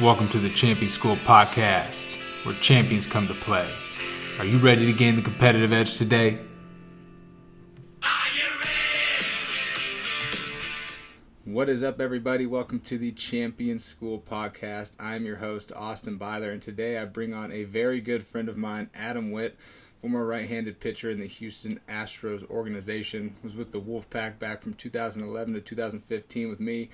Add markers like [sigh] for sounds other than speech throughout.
Welcome to the Champion School podcast, where champions come to play. Are you ready to gain the competitive edge today? What is up, everybody? Welcome to the Champion School podcast. I'm your host, Austin Byler, and today I bring on a very good friend of mine, Adam Witt, former right-handed pitcher in the Houston Astros organization. Was with the Wolfpack back from 2011 to 2015 with me.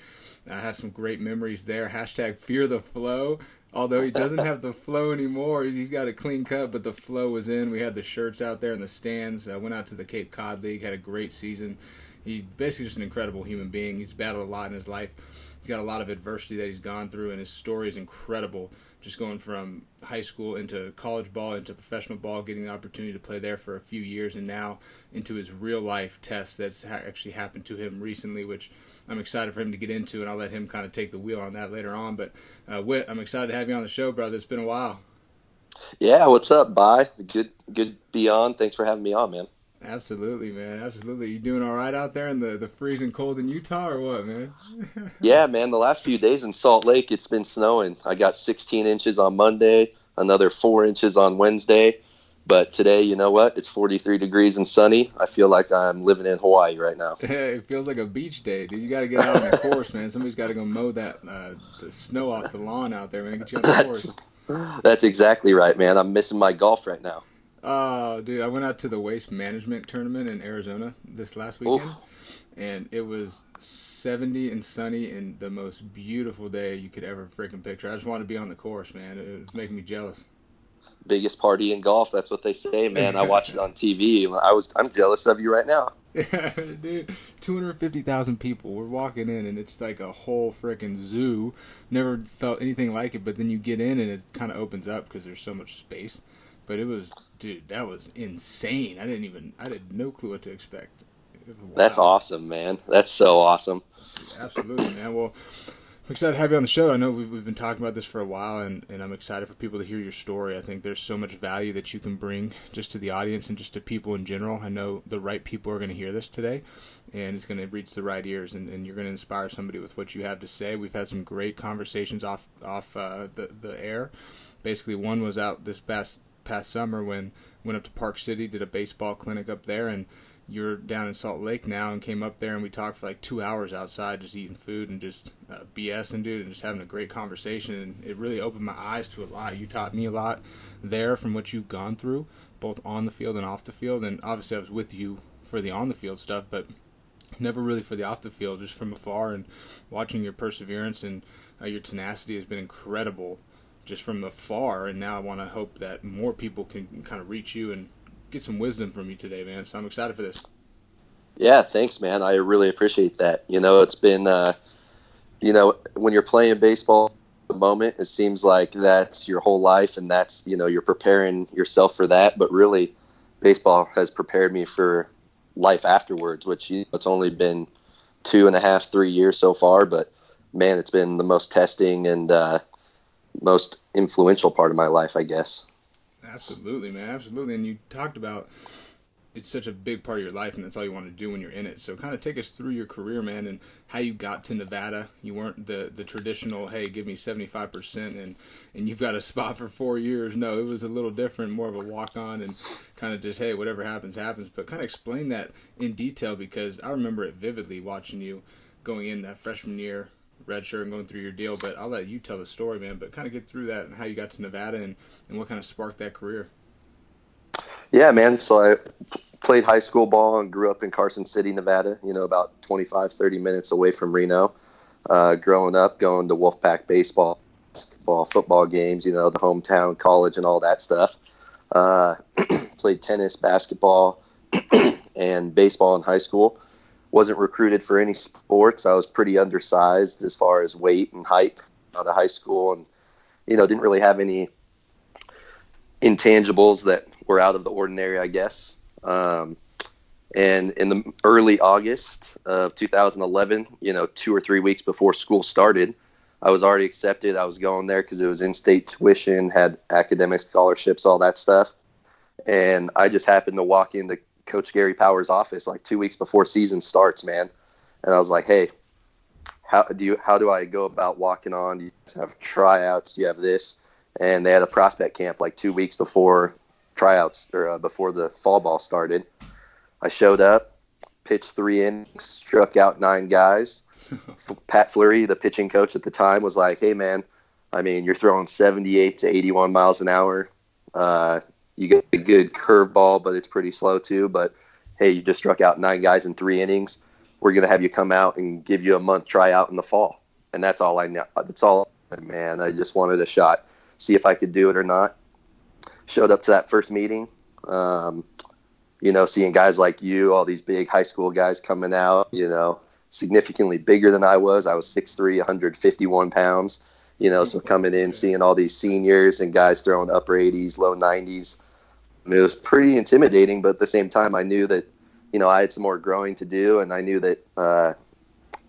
I had some great memories there. Hashtag fear the flow. Although he doesn't have the flow anymore, he's got a clean cut, but the flow was in. We had the shirts out there in the stands. I went out to the Cape Cod League, had a great season. He's basically just an incredible human being. He's battled a lot in his life. He's got a lot of adversity that he's gone through, and his story is incredible. Just going from high school into college ball, into professional ball, getting the opportunity to play there for a few years, and now into his real life test that's actually happened to him recently, which I'm excited for him to get into, and I'll let him kind of take the wheel on that later on. But uh, Witt, I'm excited to have you on the show, brother. It's been a while. Yeah, what's up, Bye? Good, good. Be on. Thanks for having me on, man. Absolutely, man. Absolutely. You doing all right out there in the, the freezing cold in Utah or what, man? [laughs] yeah, man. The last few days in Salt Lake, it's been snowing. I got 16 inches on Monday, another four inches on Wednesday. But today, you know what? It's 43 degrees and sunny. I feel like I'm living in Hawaii right now. Hey, [laughs] it feels like a beach day, dude. You got to get out on the course, man. Somebody's got to go mow that uh, the snow off the lawn out there, man. Get you on the [laughs] course. That's exactly right, man. I'm missing my golf right now. Oh, dude, I went out to the waste management tournament in Arizona this last weekend, Oof. and it was 70 and sunny and the most beautiful day you could ever freaking picture. I just wanted to be on the course, man. It was making me jealous. Biggest party in golf. That's what they say, man. I watched it on [laughs] TV. I was, I'm jealous of you right now. Yeah, [laughs] dude, 250,000 people. We're walking in, and it's like a whole freaking zoo. Never felt anything like it, but then you get in, and it kind of opens up because there's so much space but it was, dude, that was insane. I didn't even, I had no clue what to expect. That's awesome, man. That's so awesome. Absolutely, man. Well, I'm excited to have you on the show. I know we've, we've been talking about this for a while, and, and I'm excited for people to hear your story. I think there's so much value that you can bring just to the audience and just to people in general. I know the right people are going to hear this today, and it's going to reach the right ears, and, and you're going to inspire somebody with what you have to say. We've had some great conversations off off uh, the the air. Basically, one was out this past past summer when went up to Park City, did a baseball clinic up there, and you're down in Salt Lake now, and came up there and we talked for like two hours outside, just eating food and just uh, BSing, dude, and just having a great conversation. And it really opened my eyes to a lot. You taught me a lot there from what you've gone through, both on the field and off the field. And obviously, I was with you for the on the field stuff, but never really for the off the field, just from afar and watching your perseverance and uh, your tenacity has been incredible just from afar, and now I want to hope that more people can kind of reach you and get some wisdom from you today, man. So I'm excited for this. Yeah, thanks, man. I really appreciate that. You know, it's been, uh, you know, when you're playing baseball, the moment it seems like that's your whole life, and that's you know you're preparing yourself for that. But really, baseball has prepared me for life afterwards, which you know, it's only been two and a half, three years so far. But man, it's been the most testing and uh, most influential part of my life, I guess. Absolutely, man. Absolutely. And you talked about it's such a big part of your life and that's all you want to do when you're in it. So kind of take us through your career, man, and how you got to Nevada. You weren't the the traditional, hey, give me 75% and and you've got a spot for 4 years. No, it was a little different, more of a walk on and kind of just hey, whatever happens happens. But kind of explain that in detail because I remember it vividly watching you going in that freshman year redshirt and going through your deal. But I'll let you tell the story, man. But kind of get through that and how you got to Nevada and, and what kind of sparked that career. Yeah, man. So I played high school ball and grew up in Carson City, Nevada, you know, about 25, 30 minutes away from Reno. Uh, growing up, going to Wolfpack baseball, basketball, football games, you know, the hometown, college, and all that stuff. Uh, [clears throat] played tennis, basketball, [clears throat] and baseball in high school wasn't recruited for any sports. I was pretty undersized as far as weight and height out of high school, and you know didn't really have any intangibles that were out of the ordinary, I guess. Um, and in the early August of 2011, you know, two or three weeks before school started, I was already accepted. I was going there because it was in-state tuition, had academic scholarships, all that stuff. And I just happened to walk into Coach Gary Powers' office like two weeks before season starts, man. And I was like, hey, how do you how do I go about walking on? Do you have tryouts? Do you have this? And they had a prospect camp like two weeks before tryouts or uh, before the fall ball started. I showed up, pitched three innings, struck out nine guys. [laughs] Pat Fleury, the pitching coach at the time, was like, "Hey man, I mean you're throwing 78 to 81 miles an hour. Uh, you get a good curveball, but it's pretty slow too. But hey, you just struck out nine guys in three innings. We're gonna have you come out and give you a month tryout in the fall, and that's all I know. That's all, man. I just wanted a shot, see if I could do it or not. Showed up to that first meeting. Um, you know, seeing guys like you, all these big high school guys coming out, you know, significantly bigger than I was. I was 6'3, 151 pounds, you know, so coming in, seeing all these seniors and guys throwing upper 80s, low 90s, It was pretty intimidating, but at the same time, I knew that, you know, I had some more growing to do, and I knew that uh,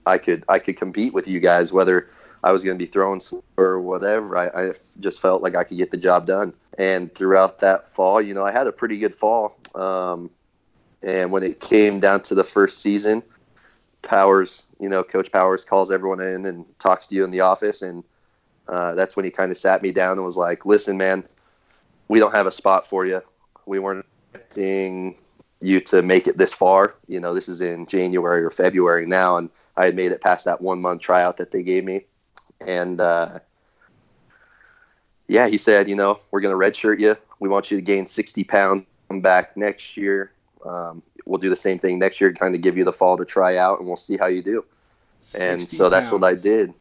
I could I could compete with you guys, whether I was going to be throwing or whatever. I, I, just felt like I could get the job done. And throughout that fall, you know, I had a pretty good fall. Um, and when it came down to the first season, Powers, you know, Coach Powers calls everyone in and talks to you in the office, and uh, that's when he kind of sat me down and was like, "Listen, man, we don't have a spot for you we weren't expecting you to make it this far. You know, this is in January or February now, and I had made it past that one month tryout that they gave me. And uh, yeah, he said, you know, we're going to redshirt you. We want you to gain 60 pounds, back next year. Um, we'll do the same thing next year, kind of give you the fall to try out, and we'll see how you do. And so that's what I did.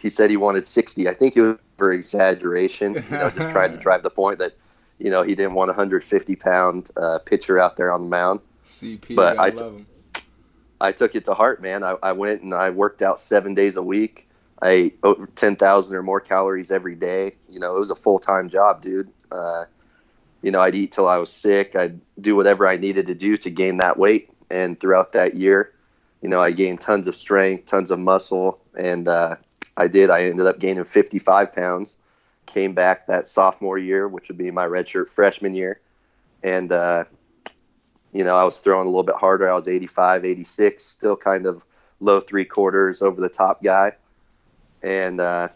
He said he wanted 60. I think it was for exaggeration, you know, just tried to [laughs] drive the point that you know, he didn't want a 150 pound uh, pitcher out there on the mound. CP, but I, t- I took it to heart, man. I, I went and I worked out seven days a week. I ate over 10,000 or more calories every day. You know, it was a full time job, dude. Uh, you know, I'd eat till I was sick. I'd do whatever I needed to do to gain that weight. And throughout that year, you know, I gained tons of strength, tons of muscle, and uh, I did. I ended up gaining 55 pounds came back that sophomore year, which would be my redshirt freshman year. And, uh, you know, I was throwing a little bit harder. I was 85, 86, still kind of low three quarters over the top guy. And uh,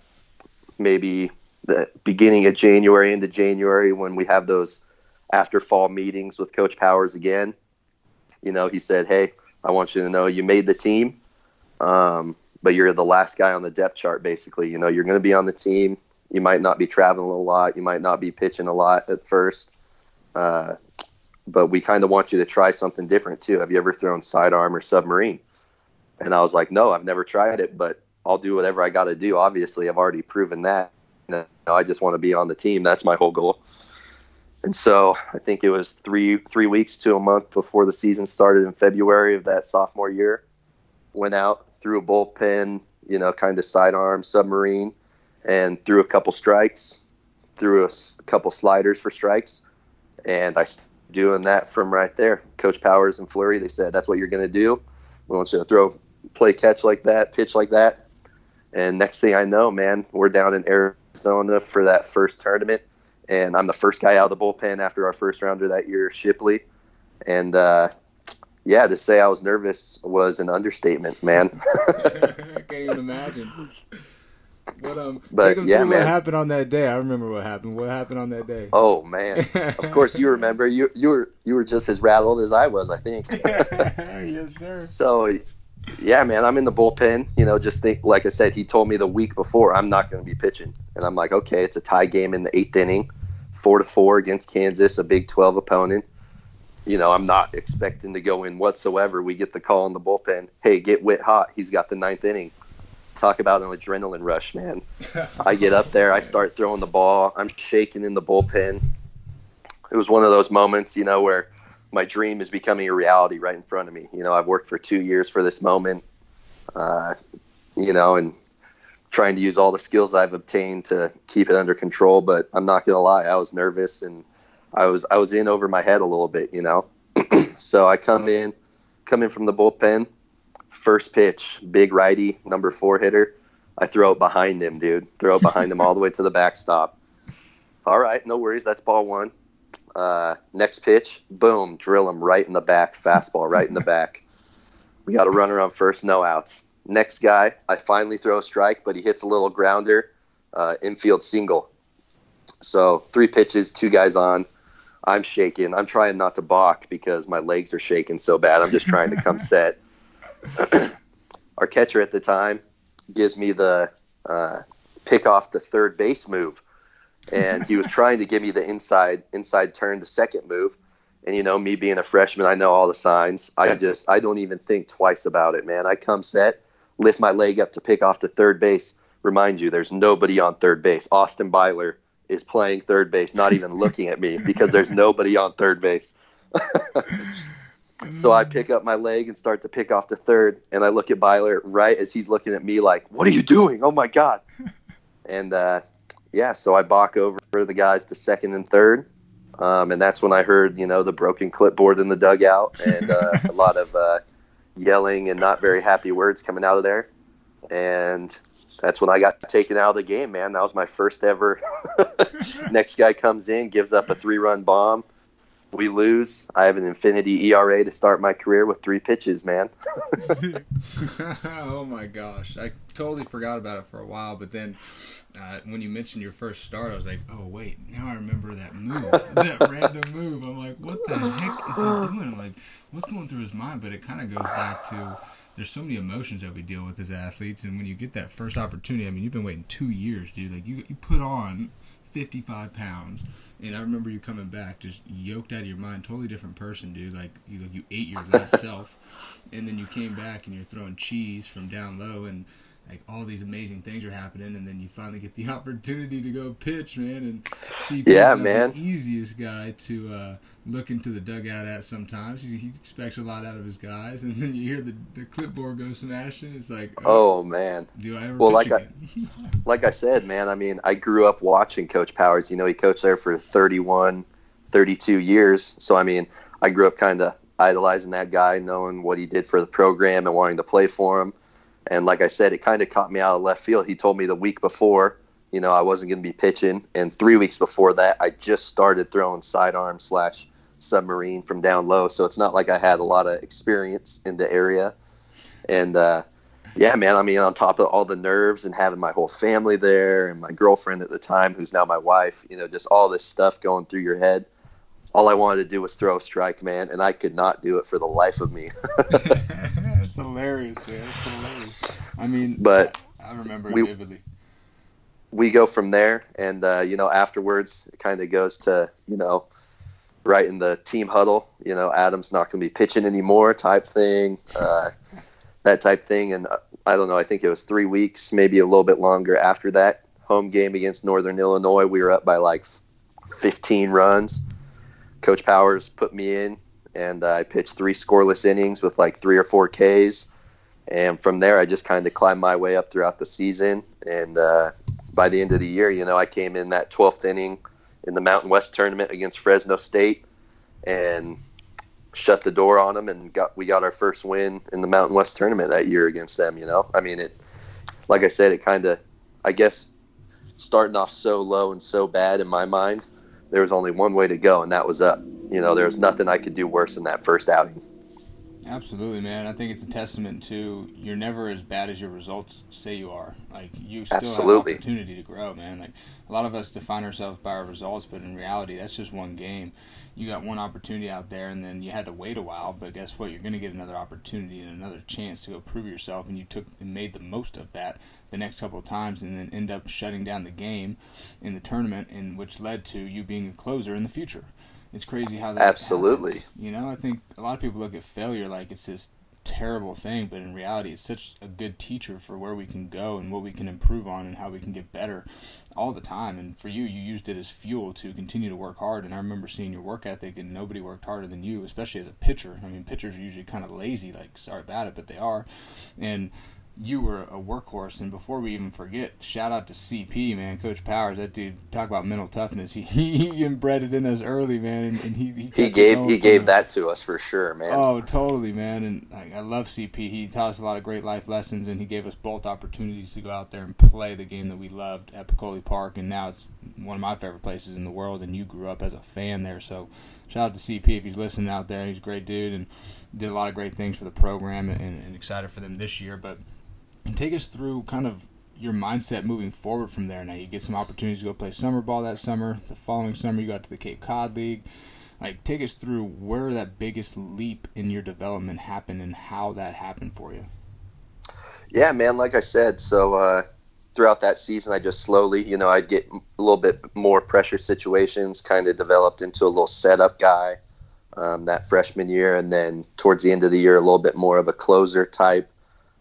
maybe the beginning of January into January when we have those after fall meetings with Coach Powers again, you know, he said, Hey, I want you to know you made the team, um, but you're the last guy on the depth chart, basically. You know, you're going to be on the team you might not be traveling a lot. You might not be pitching a lot at first. Uh, but we kind of want you to try something different too. Have you ever thrown sidearm or submarine? And I was like, no, I've never tried it, but I'll do whatever I got to do. Obviously, I've already proven that. Know, I just want to be on the team. That's my whole goal. And so I think it was three three weeks to a month before the season started in February of that sophomore year. Went out threw a bullpen, you know, kind of sidearm submarine and threw a couple strikes, threw a, couple sliders for strikes, and I doing that from right there. Coach Powers and Fleury, they said that's what you're going to do. We want you to throw, play catch like that, pitch like that. And next thing I know, man, we're down in Arizona for that first tournament, and I'm the first guy out of the bullpen after our first rounder that year, Shipley. And uh, yeah, to say I was nervous was an understatement, man. [laughs] I can't even imagine. But um, but yeah, man. What happened on that day? I remember what happened. What happened on that day? Oh man! [laughs] of course you remember. You you were you were just as rattled as I was. I think. [laughs] yes, sir. So, yeah, man, I'm in the bullpen. You know, just think. Like I said, he told me the week before I'm not going to be pitching, and I'm like, okay, it's a tie game in the eighth inning, four to four against Kansas, a Big Twelve opponent. You know, I'm not expecting to go in whatsoever. We get the call in the bullpen. Hey, get Whit hot. He's got the ninth inning talk about an adrenaline rush, man. I get up there, I start throwing the ball, I'm shaking in the bullpen. It was one of those moments, you know, where my dream is becoming a reality right in front of me. You know, I've worked for two years for this moment, uh, you know, and trying to use all the skills I've obtained to keep it under control. But I'm not gonna lie, I was nervous and I was I was in over my head a little bit, you know. [clears throat] so I come in, come in from the bullpen First pitch, big righty, number four hitter. I throw it behind him, dude. Throw it behind him all the way to the backstop. All right, no worries. That's ball one. Uh, next pitch, boom, drill him right in the back. Fastball right in the back. We got a runner on first, no outs. next guy, I finally throw a strike, but he hits a little grounder, uh, infield single. So three pitches, two guys on. I'm shaking. I'm trying not to balk because my legs are shaking so bad. I'm just trying to come [laughs] set. [clears throat] Our catcher at the time gives me the uh, pick off the third base move, and he was [laughs] trying to give me the inside inside turn, the second move. And you know, me being a freshman, I know all the signs. I just I don't even think twice about it, man. I come set, lift my leg up to pick off the third base. Remind you, there's nobody on third base. Austin Byler is playing third base, not even looking at me because there's [laughs] nobody on third base. [laughs] so I pick up my leg and start to pick off the third, and I look at Byler right as he's looking at me like, "What are you doing? Oh my god!" [laughs] And uh, yeah, so I balk over the guys to second and third, um, and that's when I heard you know the broken clipboard in the dugout and uh, a lot of uh, yelling and not very happy words coming out of there, and that's when I got taken out of the game, man. That was my first ever. [laughs] [laughs] Next guy comes in, gives up a three run bomb. We lose. I have an infinity ERA to start my career with three pitches, man. [laughs] [laughs] oh my gosh. I totally forgot about it for a while, but then uh, when you mentioned your first start, I was like, oh, wait, now I remember that move, [laughs] that random move. I'm like, what the heck is he doing? I'm like, what's going through his mind? But it kind of goes back to there's so many emotions that we deal with as athletes, and when you get that first opportunity, I mean, you've been waiting two years, dude. Like you, you put on 55 pounds, and I remember you coming back just yoked out of your mind, totally different person, dude. Like you, like you ate your last [laughs] self, and then you came back and you're throwing cheese from down low, and like all these amazing things are happening, and then you finally get the [laughs] opportunity to go pitch, man, and see yeah, man, the easiest guy to. Uh, look into the dugout at sometimes. He, he, expects a lot out of his guys, [laughs] and then you hear the, the clipboard go smashing. It's like, oh, oh man, do I ever? Well, like I, [laughs] like I said, man. I mean, I grew up watching Coach Powers. You know, he coached there for 31, 32 years. So I mean, I grew up kind of idolizing that guy, knowing what he did for the program and wanting to play for him. And like I said, it kind of caught me out of left field. He told me the week before, you know, I wasn't going to be pitching, and three weeks before that, I just started throwing sidearm slash submarine from down low. So it's not like I had a lot of experience in the area. And uh, yeah, man, I mean, on top of all the nerves and having my whole family there and my girlfriend at the time, who's now my wife, you know, just all this stuff going through your head. All I wanted to do was throw a strike, man, and I could not do it for the life of me. [laughs] it's hilarious, man. It's hilarious. I mean, but I, I remember we, vividly. We go from there, and uh, you know, afterwards, it kind of goes to you know, right in the team huddle. You know, Adam's not going to be pitching anymore, type thing, uh, [laughs] that type thing. And uh, I don't know. I think it was three weeks, maybe a little bit longer after that home game against Northern Illinois. We were up by like 15 runs. Coach Powers put me in, and I pitched three scoreless innings with like three or four Ks. And from there, I just kind of climbed my way up throughout the season. And uh, by the end of the year, you know, I came in that 12th inning in the Mountain West tournament against Fresno State and shut the door on them and got we got our first win in the Mountain West tournament that year against them, you know. I mean it like I said, it kind of I guess starting off so low and so bad in my mind, there was only one way to go and that was up. You know, there was nothing I could do worse than that first outing. Absolutely, man. I think it's a testament to you're never as bad as your results say you are. Like you still Absolutely. have opportunity to grow, man. Like a lot of us define ourselves by our results, but in reality, that's just one game. You got one opportunity out there, and then you had to wait a while. But guess what? You're going to get another opportunity and another chance to go prove yourself, and you took and made the most of that the next couple of times, and then end up shutting down the game in the tournament, and which led to you being a closer in the future. It's crazy how that absolutely. Happens. You know, I think a lot of people look at failure like it's this terrible thing, but in reality, it's such a good teacher for where we can go and what we can improve on and how we can get better all the time. And for you, you used it as fuel to continue to work hard. And I remember seeing your work ethic, and nobody worked harder than you, especially as a pitcher. I mean, pitchers are usually kind of lazy, like, sorry about it, but they are. And you were a workhorse. And before we even forget, shout out to CP, man, Coach Powers. That dude talk about mental toughness. [laughs] He he inbred it in us early, man, and, and he he, he gave he gave that to us for sure, man. Oh, totally, man. And like, I love CP. He taught us a lot of great life lessons, and he gave us both opportunities to go out there and play the game that we loved at Peccole Park. And now it's one of my favorite places in the world. And you grew up as a fan there, so shout out to CP if he's listening out there. He's a great dude and did a lot of great things for the program, and, and excited for them this year, but and take us through kind of your mindset moving forward from there. Now you get some opportunities to go play summer ball that summer. The following summer, you got to the Cape Cod League. Like, take us through where that biggest leap in your development happened and how that happened for you. Yeah, man. Like I said, so uh, throughout that season, I just slowly, you know, I'd get a little bit more pressure situations, kind of developed into a little setup guy um, that freshman year. And then towards the end of the year, a little bit more of a closer type,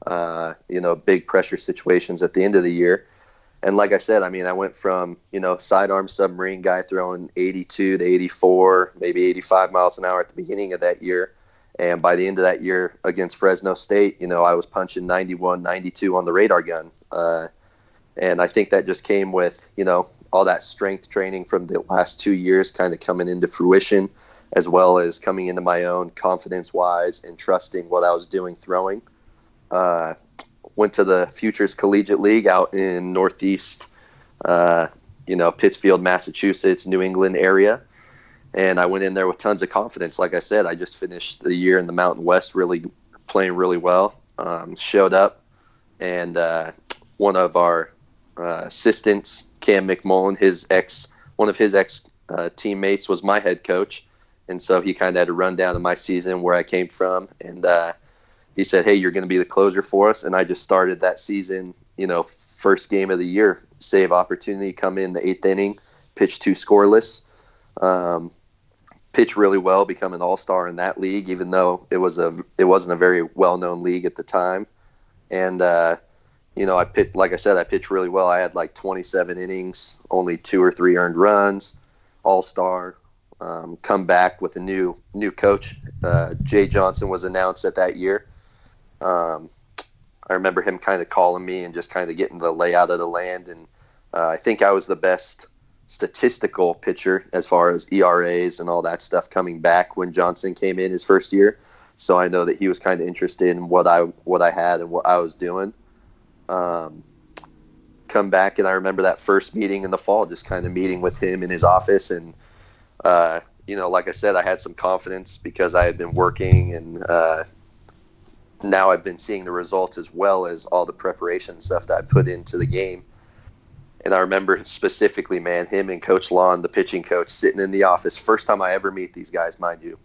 uh, you know, big pressure situations at the end of the year. And like I said, I mean, I went from, you know, sidearm submarine guy throwing 82 to 84, maybe 85 miles an hour at the beginning of that year. And by the end of that year against Fresno State, you know, I was punching 91, 92 on the radar gun. Uh, and I think that just came with, you know, all that strength training from the last two years kind of coming into fruition, as well as coming into my own confidence wise and trusting what I was doing throwing. Uh, went to the Futures Collegiate League out in Northeast, uh, you know, Pittsfield, Massachusetts, New England area. And I went in there with tons of confidence. Like I said, I just finished the year in the Mountain West really playing really well. Um, showed up, and uh, one of our uh, assistants, Cam McMullen, his ex, one of his ex uh, teammates was my head coach, and so he kind of had a rundown of my season where I came from, and uh, he said, "Hey, you're going to be the closer for us," and I just started that season. You know, first game of the year, save opportunity, come in the eighth inning, pitch two scoreless. Um, pitch really well, become an all star in that league, even though it was a it wasn't a very well known league at the time. And uh, you know, I pitched, like I said, I pitched really well. I had like 27 innings, only two or three earned runs, all star. Um, come back with a new new coach. Uh, Jay Johnson was announced at that year. Um, I remember him kind of calling me and just kind of getting the layout of the land, and uh, I think I was the best statistical pitcher as far as ERAs and all that stuff coming back when Johnson came in his first year. So I know that he was kind of interested in what I what I had and what I was doing um, come back, and I remember that first meeting in the fall, just kind of meeting with him in his office, and uh, you know, like I said, I had some confidence because I had been working, and uh, now I've been seeing the results as well as all the preparation stuff that I put into the game. And I remember specifically, man, him and Coach Lawn, the pitching coach, sitting in the office. First time I ever meet these guys, mind you.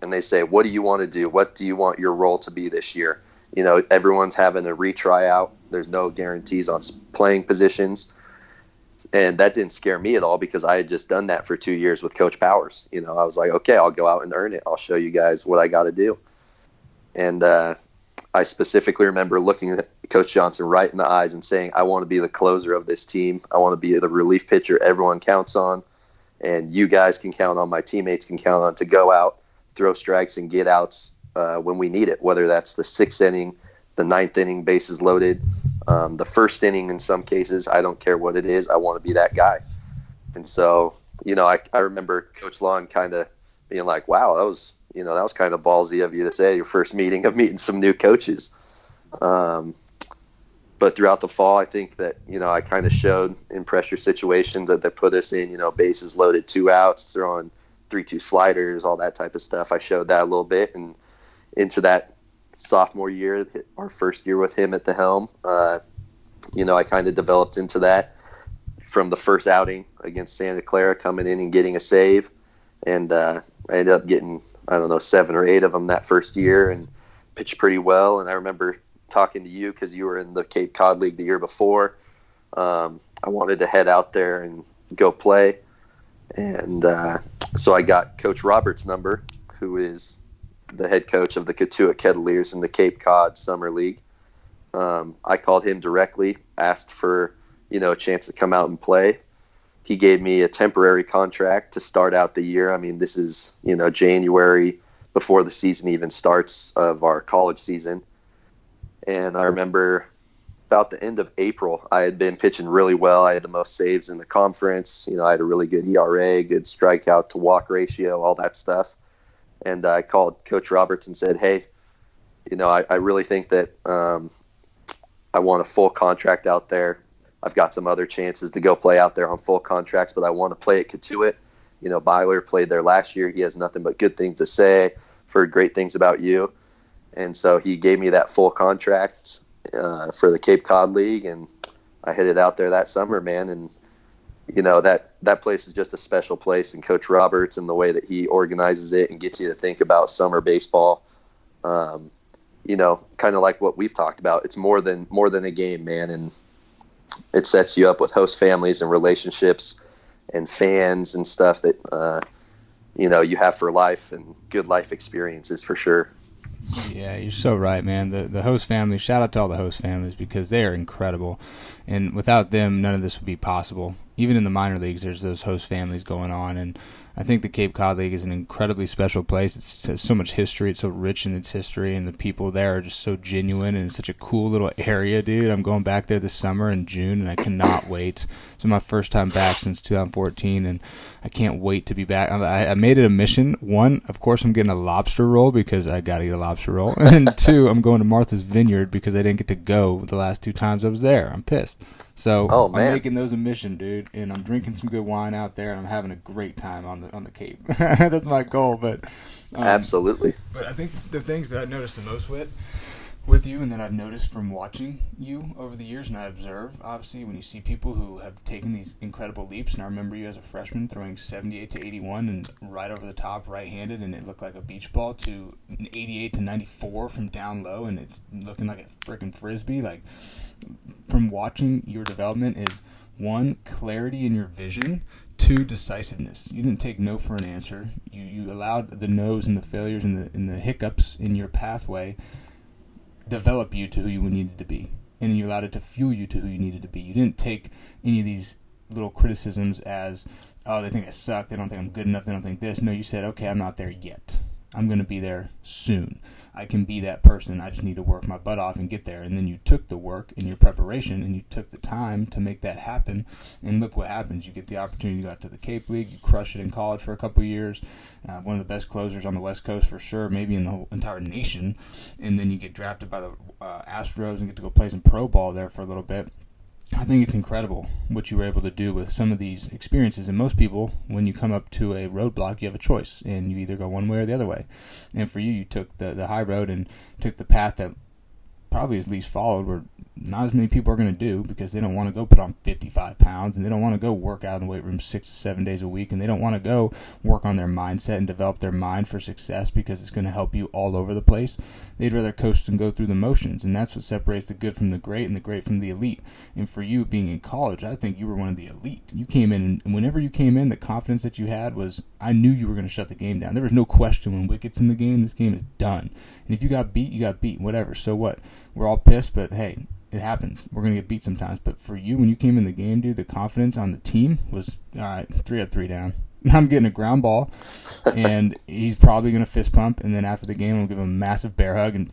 And they say, What do you want to do? What do you want your role to be this year? You know, everyone's having a retry out. There's no guarantees on playing positions. And that didn't scare me at all because I had just done that for two years with Coach Powers. You know, I was like, okay, I'll go out and earn it. I'll show you guys what I got to do. And uh, I specifically remember looking at Coach Johnson right in the eyes and saying, I want to be the closer of this team. I want to be the relief pitcher everyone counts on. And you guys can count on, my teammates can count on to go out, throw strikes, and get outs uh, when we need it, whether that's the sixth inning, the ninth inning, bases loaded, um, the first inning in some cases. I don't care what it is. I want to be that guy. And so, you know, I, I remember Coach Long kind of being like, wow, that was, you know, that was kind of ballsy of you to say your first meeting of meeting some new coaches. Um, but throughout the fall, I think that, you know, I kind of showed in pressure situations that they put us in, you know, bases loaded, two outs, throwing three, two sliders, all that type of stuff. I showed that a little bit. And into that sophomore year, our first year with him at the helm. Uh, you know, I kind of developed into that from the first outing against Santa Clara, coming in and getting a save, and uh, I ended up getting I don't know seven or eight of them that first year and pitched pretty well. And I remember talking to you because you were in the Cape Cod League the year before. Um, I wanted to head out there and go play, and uh, so I got Coach Roberts' number, who is the head coach of the Cotuit Kettleers in the Cape Cod Summer League. Um, I called him directly, asked for you know a chance to come out and play. He gave me a temporary contract to start out the year. I mean, this is you know January before the season even starts of our college season, and I remember about the end of April, I had been pitching really well. I had the most saves in the conference. You know, I had a really good ERA, good strikeout to walk ratio, all that stuff and I called Coach Roberts and said, "Hey, you know, I, I really think that um, I want a full contract out there. I've got some other chances to go play out there on full contracts, but I want to play at Cotuit. You know, Byler played there last year. He has nothing but good things to say, for great things about you, and so he gave me that full contract. uh, for the Cape Cod League, and I headed out there that summer, man, and you know that that place is just a special place. And Coach Roberts and the way that he organizes it and gets you to think about summer baseball, um, you know, kind of like what we've talked about. It's more than more than a game, man, and it sets you up with host families and relationships and fans and stuff that uh, you know you have for life and good life experiences for sure. Yeah, you're so right, man. The the host families. Shout out to all the host families because they are incredible, and without them, none of this would be possible. Even in the minor leagues, there's those host families going on, and I think the Cape Cod League is an incredibly special place. It's, has so much history. It's so rich in its history, and the people there are just so genuine, and it's such a cool little area, dude. I'm going back there this summer in June, and I cannot wait. It's my first time back since 2014, and I can't wait to be back. I, I made it a mission. One, of course, I'm getting a lobster roll because I got to get a lobster roll, [laughs] and two, I'm going to Martha's Vineyard because I didn't get to go the last two times I was there. I'm pissed. So oh, I'm making those a mission, dude, and I'm drinking some good wine out there, and I'm having a great time on the on the Cape. [laughs] That's my goal, but um, absolutely. But I think the things that I noticed the most with with you, and that I've noticed from watching you over the years, and I observe obviously when you see people who have taken these incredible leaps. And I remember you as a freshman throwing 78 to 81 and right over the top, right-handed, and it looked like a beach ball to 88 to 94 from down low, and it's looking like a freaking frisbee, like from watching your development is one clarity in your vision two decisiveness. You didn't take no for an answer. You you allowed the no's and the failures and the and the hiccups in your pathway develop you to who you needed to be and you allowed it to fuel you to who you needed to be. You didn't take any of these little criticisms as oh they think i suck. They don't think i'm good enough. They don't think this. No you said okay i'm not there yet i'm going to be there soon I can be that person. I just need to work my butt off and get there. And then you took the work in your preparation and you took the time to make that happen. And look what happens. You get the opportunity. You got to the Cape League. You crush it in college for a couple years. Uh, one of the best closers on the West Coast for sure, maybe in the whole entire nation. And then you get drafted by the uh, Astros and get to go play some pro ball there for a little bit. I think it's incredible what you were able to do with some of these experiences. And most people, when you come up to a roadblock, you have a choice, and you either go one way or the other way. And for you, you took the the high road and took the path that probably is least followed, where not as many people are going to do because they don't want to go put on 55 pounds and they don't want to go work out in the weight room six to seven days a week and they don't want to go work on their mindset and develop their mind for success because it's going to help you all over the place. They'd rather coast and go through the motions, and that's what separates the good from the great and the great from the elite. And for you being in college, I think you were one of the elite. You came in, and whenever you came in, the confidence that you had was I knew you were going to shut the game down. There was no question when Wicket's in the game, this game is done. And if you got beat, you got beat, whatever. So what? We're all pissed, but hey, it happens. We're gonna get beat sometimes. But for you, when you came in the game, dude, the confidence on the team was all right. Three up, three down. [laughs] I'm getting a ground ball, and [laughs] he's probably gonna fist pump. And then after the game, I'll give him a massive bear hug and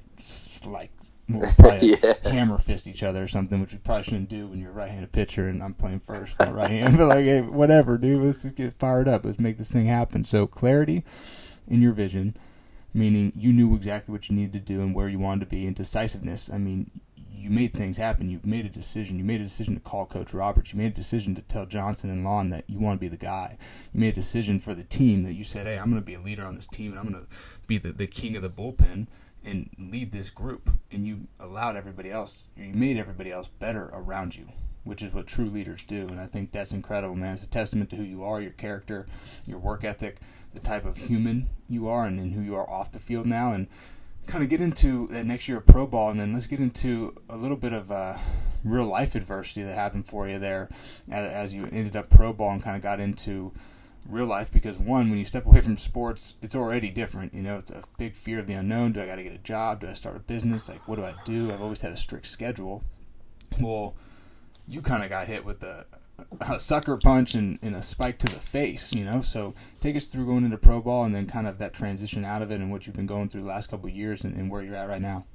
like we'll [laughs] probably yeah. hammer fist each other or something, which we probably shouldn't do when you're a right-handed pitcher and I'm playing first right hand. But like, hey, whatever, dude. Let's just get fired up. Let's make this thing happen. So clarity in your vision, meaning you knew exactly what you needed to do and where you wanted to be, and decisiveness. I mean, you made things happen. You made a decision. You made a decision to call Coach Roberts. You made a decision to tell Johnson and Lawn that you want to be the guy. You made a decision for the team that you said, hey, I'm going to be a leader on this team and I'm going to be the, the king of the bullpen and lead this group. And you allowed everybody else, you made everybody else better around you, which is what true leaders do. And I think that's incredible, man. It's a testament to who you are, your character, your work ethic, the type of human you are, and then who you are off the field now. And kind of get into that next year of pro ball, and then let's get into a little bit of uh, real life adversity that happened for you there as, as you ended up pro ball and kind of got into real life. Because one, when you step away from sports, it's already different. You know, it's a big fear of the unknown. Do I got to get a job? Do I start a business? Like, what do I do? I've always had a strict schedule. Well, you kind of got hit with a, a sucker punch and, and, a spike to the face, you know. So take us through going into pro ball and then kind of that transition out of it and what you've been going through the last couple years and, and, where you're at right now.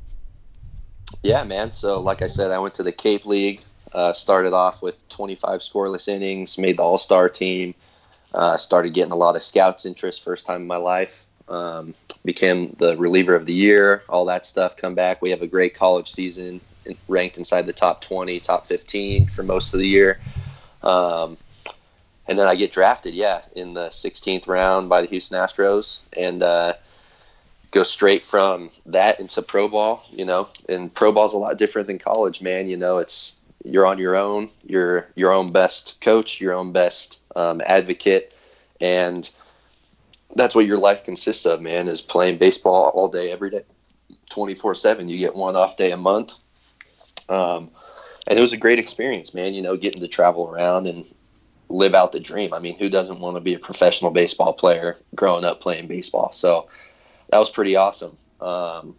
Yeah, man. So like I said, I went to the Cape League. Uh, started off with 25 scoreless innings, made the All Star team. Uh, started getting a lot of scouts interest first time in my life. Um, became the reliever of the year. All that stuff come back. We have a great college season, ranked inside the top 20, top 15 for most of the year. Um, and then I get drafted, yeah, in the 16th round by the Houston Astros, and uh, go straight from that into pro ball, you know, and pro ball is a lot different than college, man. You know, it's you're on your own, you're your own best coach, your own best um, advocate, and that's what your life consists of, man. Is playing baseball all day, every day, twenty four seven. You get one off day a month, um, and it was a great experience, man. You know, getting to travel around and live out the dream. I mean, who doesn't want to be a professional baseball player growing up playing baseball? So that was pretty awesome. Um,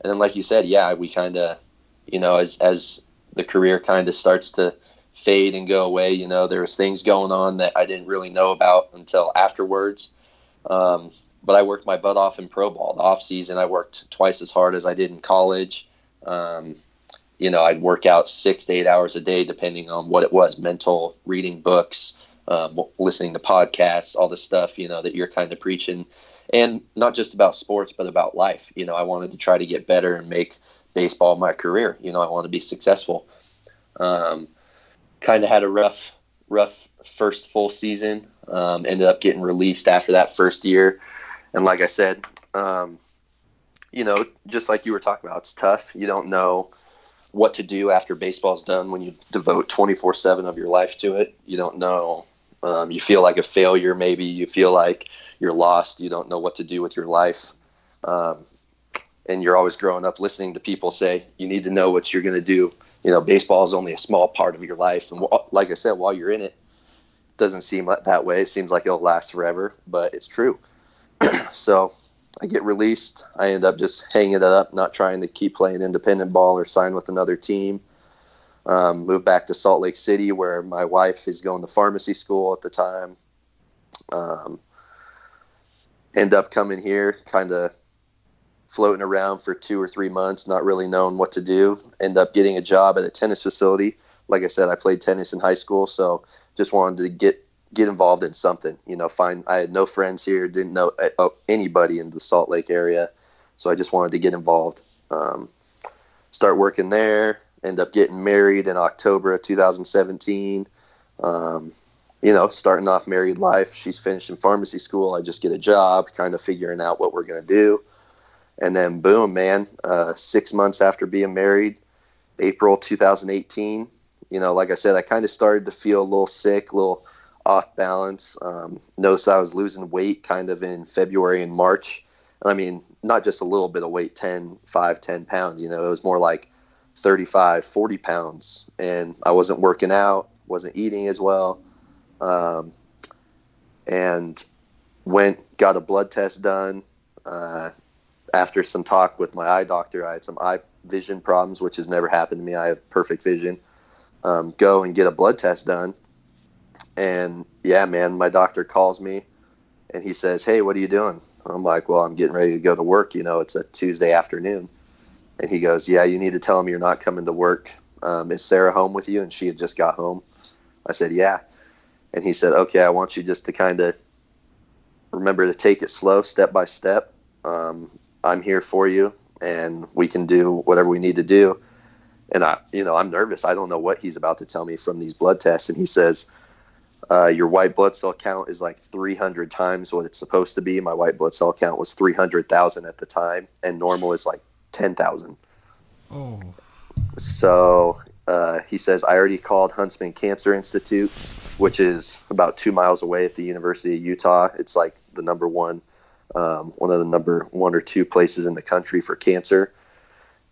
and then, like you said, yeah, we kind of, you know, as as the career kind of starts to fade and go away, you know, there was things going on that I didn't really know about until afterwards. Um, but I worked my butt off in pro ball. The off season, I worked twice as hard as I did in college. Um, you know, I'd work out six to eight hours a day, depending on what it was mental, reading books, um, listening to podcasts, all the stuff, you know, that you're kind of preaching. And not just about sports, but about life. You know, I wanted to try to get better and make baseball my career. You know, I want to be successful. Um, kind of had a rough, rough first full season. Um, ended up getting released after that first year. And like I said, um, you know, just like you were talking about, it's tough. You don't know what to do after baseball's done when you devote 24 7 of your life to it. You don't know. Um, you feel like a failure, maybe. You feel like you're lost. You don't know what to do with your life. Um, and you're always growing up listening to people say, you need to know what you're going to do. You know, baseball is only a small part of your life. And like I said, while you're in it, it doesn't seem that way. It seems like it'll last forever, but it's true. [clears throat] so I get released. I end up just hanging it up, not trying to keep playing independent ball or sign with another team. Um, move back to Salt Lake City, where my wife is going to pharmacy school at the time. Um, end up coming here, kind of floating around for two or three months, not really knowing what to do. End up getting a job at a tennis facility. Like I said, I played tennis in high school, so just wanted to get get involved in something. You know, find I had no friends here, didn't know uh, anybody in the Salt Lake area, so I just wanted to get involved. Um, start working there. End up getting married in October of 2017. Um, you know, starting off married life. She's finishing pharmacy school. I just get a job, kind of figuring out what we're gonna do, and then boom, man. Uh, six months after being married, April 2018. You know, like I said, I kind of started to feel a little sick, a little off balance. Um, noticed I was losing weight kind of in February and March. And I mean, not just a little bit of weight 10, 5, 10 pounds, you know, it was more like 35, 40 pounds. And I wasn't working out, wasn't eating as well. Um, and went, got a blood test done. Uh, after some talk with my eye doctor, I had some eye vision problems, which has never happened to me. I have perfect vision. Um, go and get a blood test done and yeah, man, my doctor calls me and he says, Hey, what are you doing? I'm like, Well, I'm getting ready to go to work. You know, it's a Tuesday afternoon. And he goes, Yeah, you need to tell him you're not coming to work. Um, is Sarah home with you? And she had just got home. I said, Yeah. And he said, Okay, I want you just to kind of remember to take it slow, step by step. Um, I'm here for you, and we can do whatever we need to do. And I, you know, I'm nervous. I don't know what he's about to tell me from these blood tests. And he says, uh, your white blood cell count is like 300 times what it's supposed to be. My white blood cell count was 300,000 at the time, and normal is like 10,000. Oh. So uh, he says, I already called Huntsman Cancer Institute, which is about two miles away at the University of Utah. It's like the number one, um, one of the number one or two places in the country for cancer.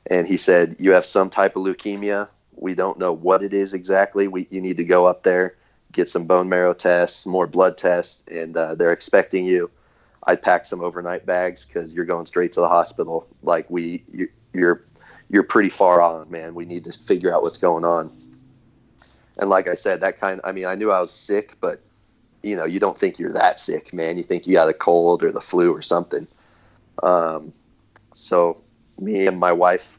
And he said, You have some type of leukemia. We don't know what it is exactly. We, you need to go up there get some bone marrow tests, more blood tests, and uh, they're expecting you. I pack some overnight bags because you're going straight to the hospital. Like we, you, you're you're pretty far on, man. We need to figure out what's going on. And like I said, that kind. I mean, I knew I was sick, but you know, you don't think you're that sick, man. You think you got a cold or the flu or something. Um, so me and my wife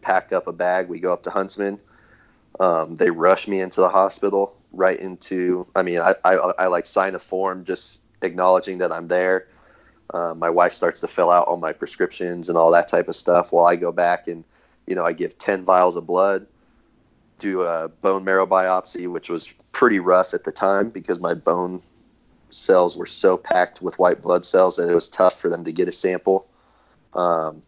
pack up a bag. We go up to Huntsman. Um, they rush me into the hospital right into. I mean, I, I, I like sign a form just acknowledging that I'm there. Uh, my wife starts to fill out all my prescriptions and all that type of stuff while I go back and you know I give ten vials of blood, do a bone marrow biopsy, which was pretty rough at the time because my bone cells were so packed with white blood cells that it was tough for them to get a sample. Um,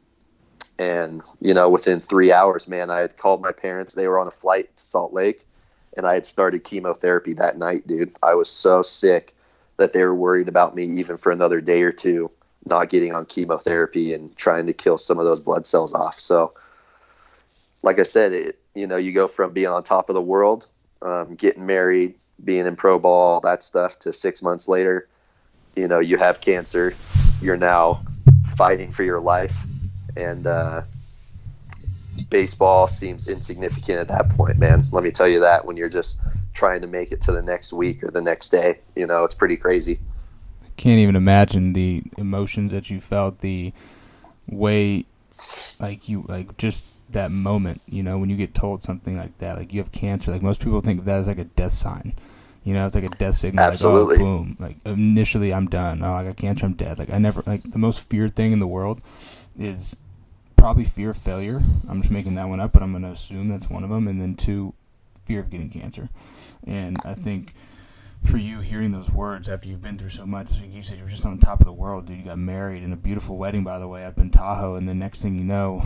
and you know, within three hours, man, I had called my parents. They were on a flight to Salt Lake, and I had started chemotherapy that night, dude. I was so sick that they were worried about me even for another day or two, not getting on chemotherapy and trying to kill some of those blood cells off. So, like I said, it, you know, you go from being on top of the world, um, getting married, being in pro ball, that stuff, to six months later, you know, you have cancer. You're now fighting for your life, and uh, baseball seems insignificant at that point, man. Let me tell you that when you're just trying to make it to the next week or the next day, you know, it's pretty crazy. I can't even imagine the emotions that you felt, the way, like you, like just that moment, you know, when you get told something like that, like you have cancer, like most people think of that as like a death sign. You know, it's like a death signal. Absolutely. Like, oh, boom. Like initially, I'm done. Oh, I got cancer. I'm dead. Like I never. Like the most feared thing in the world is probably fear of failure. I'm just making that one up, but I'm going to assume that's one of them. And then two, fear of getting cancer. And I think for you hearing those words after you've been through so much, like you said, you were just on top of the world, dude. You got married in a beautiful wedding, by the way, up in Tahoe, and the next thing you know,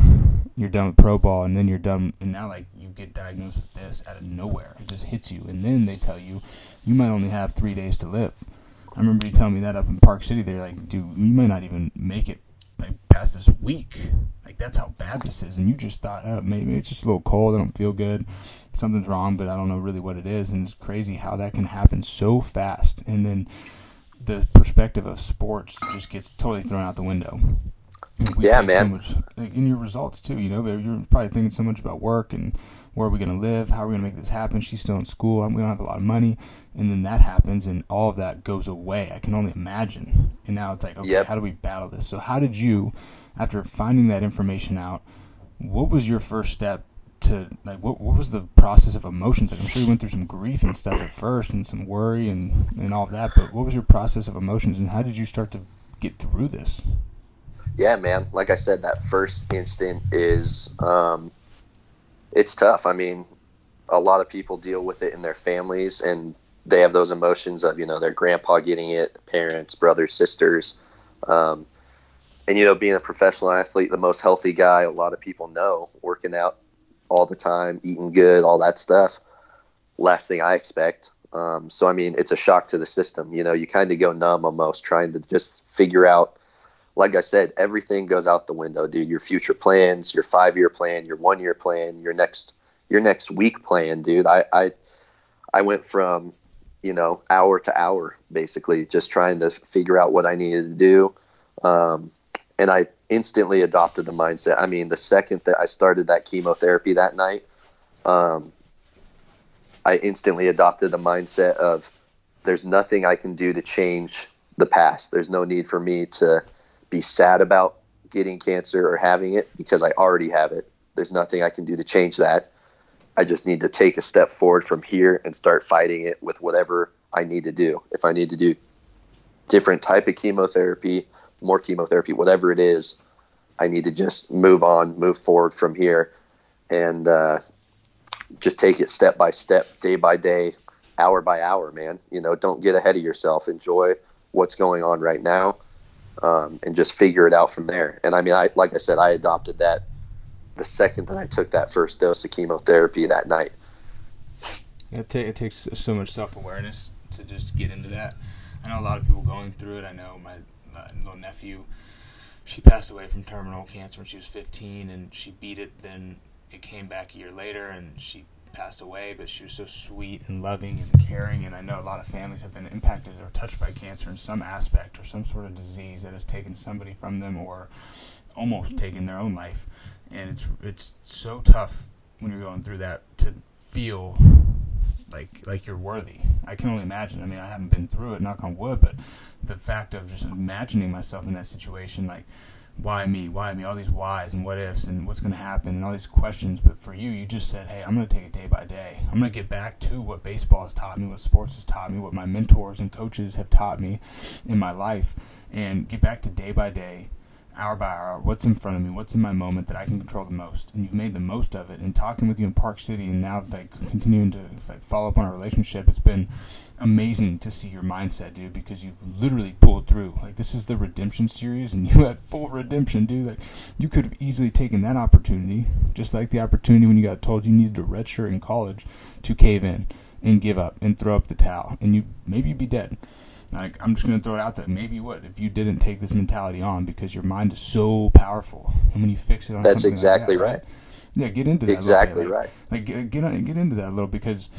you're done with pro ball, and then you're done, and now like you get diagnosed with this out of nowhere. It just hits you, and then they tell you you might only have three days to live. I remember you telling me that up in Park City. They're like, dude, you might not even make it like past this week. Like that's how bad this is, and you just thought, oh, maybe it's just a little cold. I don't feel good. Something's wrong, but I don't know really what it is. And it's crazy how that can happen so fast, and then the perspective of sports just gets totally thrown out the window. We yeah, man. So much, like, in your results too, you know, you're probably thinking so much about work and where are we going to live? How are we going to make this happen? She's still in school. We don't have a lot of money, and then that happens, and all of that goes away. I can only imagine. And now it's like, okay, yep. how do we battle this? So, how did you, after finding that information out, what was your first step to like what what was the process of emotions like i'm sure you went through some grief and stuff at first and some worry and and all of that but what was your process of emotions and how did you start to get through this yeah, man. Like I said, that first instant is um, it's tough. I mean, a lot of people deal with it in their families, and they have those emotions of you know their grandpa getting it, parents, brothers, sisters, um, and you know being a professional athlete, the most healthy guy a lot of people know, working out all the time, eating good, all that stuff. Last thing I expect. Um, so I mean, it's a shock to the system. You know, you kind of go numb almost, trying to just figure out like I said, everything goes out the window, dude. Your future plans, your five year plan, your one year plan, your next your next week plan, dude. I, I I went from, you know, hour to hour basically, just trying to figure out what I needed to do. Um, and I instantly adopted the mindset. I mean, the second that I started that chemotherapy that night, um, I instantly adopted the mindset of there's nothing I can do to change the past. There's no need for me to be sad about getting cancer or having it because I already have it. There's nothing I can do to change that. I just need to take a step forward from here and start fighting it with whatever I need to do. If I need to do different type of chemotherapy, more chemotherapy, whatever it is, I need to just move on, move forward from here, and uh, just take it step by step, day by day, hour by hour. Man, you know, don't get ahead of yourself. Enjoy what's going on right now um, and just figure it out from there. And I mean, I like I said, I adopted that the second that I took that first dose of chemotherapy that night. It, t- it takes so much self awareness to just get into that. I know a lot of people going through it. I know my little nephew, she passed away from terminal cancer when she was 15, and she beat it. Then it came back a year later, and she passed away, but she was so sweet and loving and caring. And I know a lot of families have been impacted or touched by cancer in some aspect or some sort of disease that has taken somebody from them or almost taken their own life. And it's it's so tough when you're going through that to feel like like you're worthy. I can only imagine. I mean, I haven't been through it, knock on wood, but the fact of just imagining myself in that situation, like why me, why me, all these whys and what ifs and what's going to happen and all these questions. But for you, you just said, hey, I'm going to take it day by day. I'm going to get back to what baseball has taught me, what sports has taught me, what my mentors and coaches have taught me in my life, and get back to day by day, hour by hour, what's in front of me, what's in my moment that I can control the most, and you've made the most of it. And talking with you in Park City, and now like continuing to like follow up on our relationship, it's been amazing to see your mindset, dude. Because you've literally pulled through. Like this is the redemption series, and [laughs] you had full redemption, dude. Like you could have easily taken that opportunity, just like the opportunity when you got told you needed a redshirt in college, to cave in and give up and throw up the towel, and you maybe you'd be dead. Like I'm just gonna throw it out there. Maybe you would if you didn't take this mentality on because your mind is so powerful, and when you fix it on that's exactly like that, right. Yeah, get into that. Exactly like, right. Like get get, get into that a little because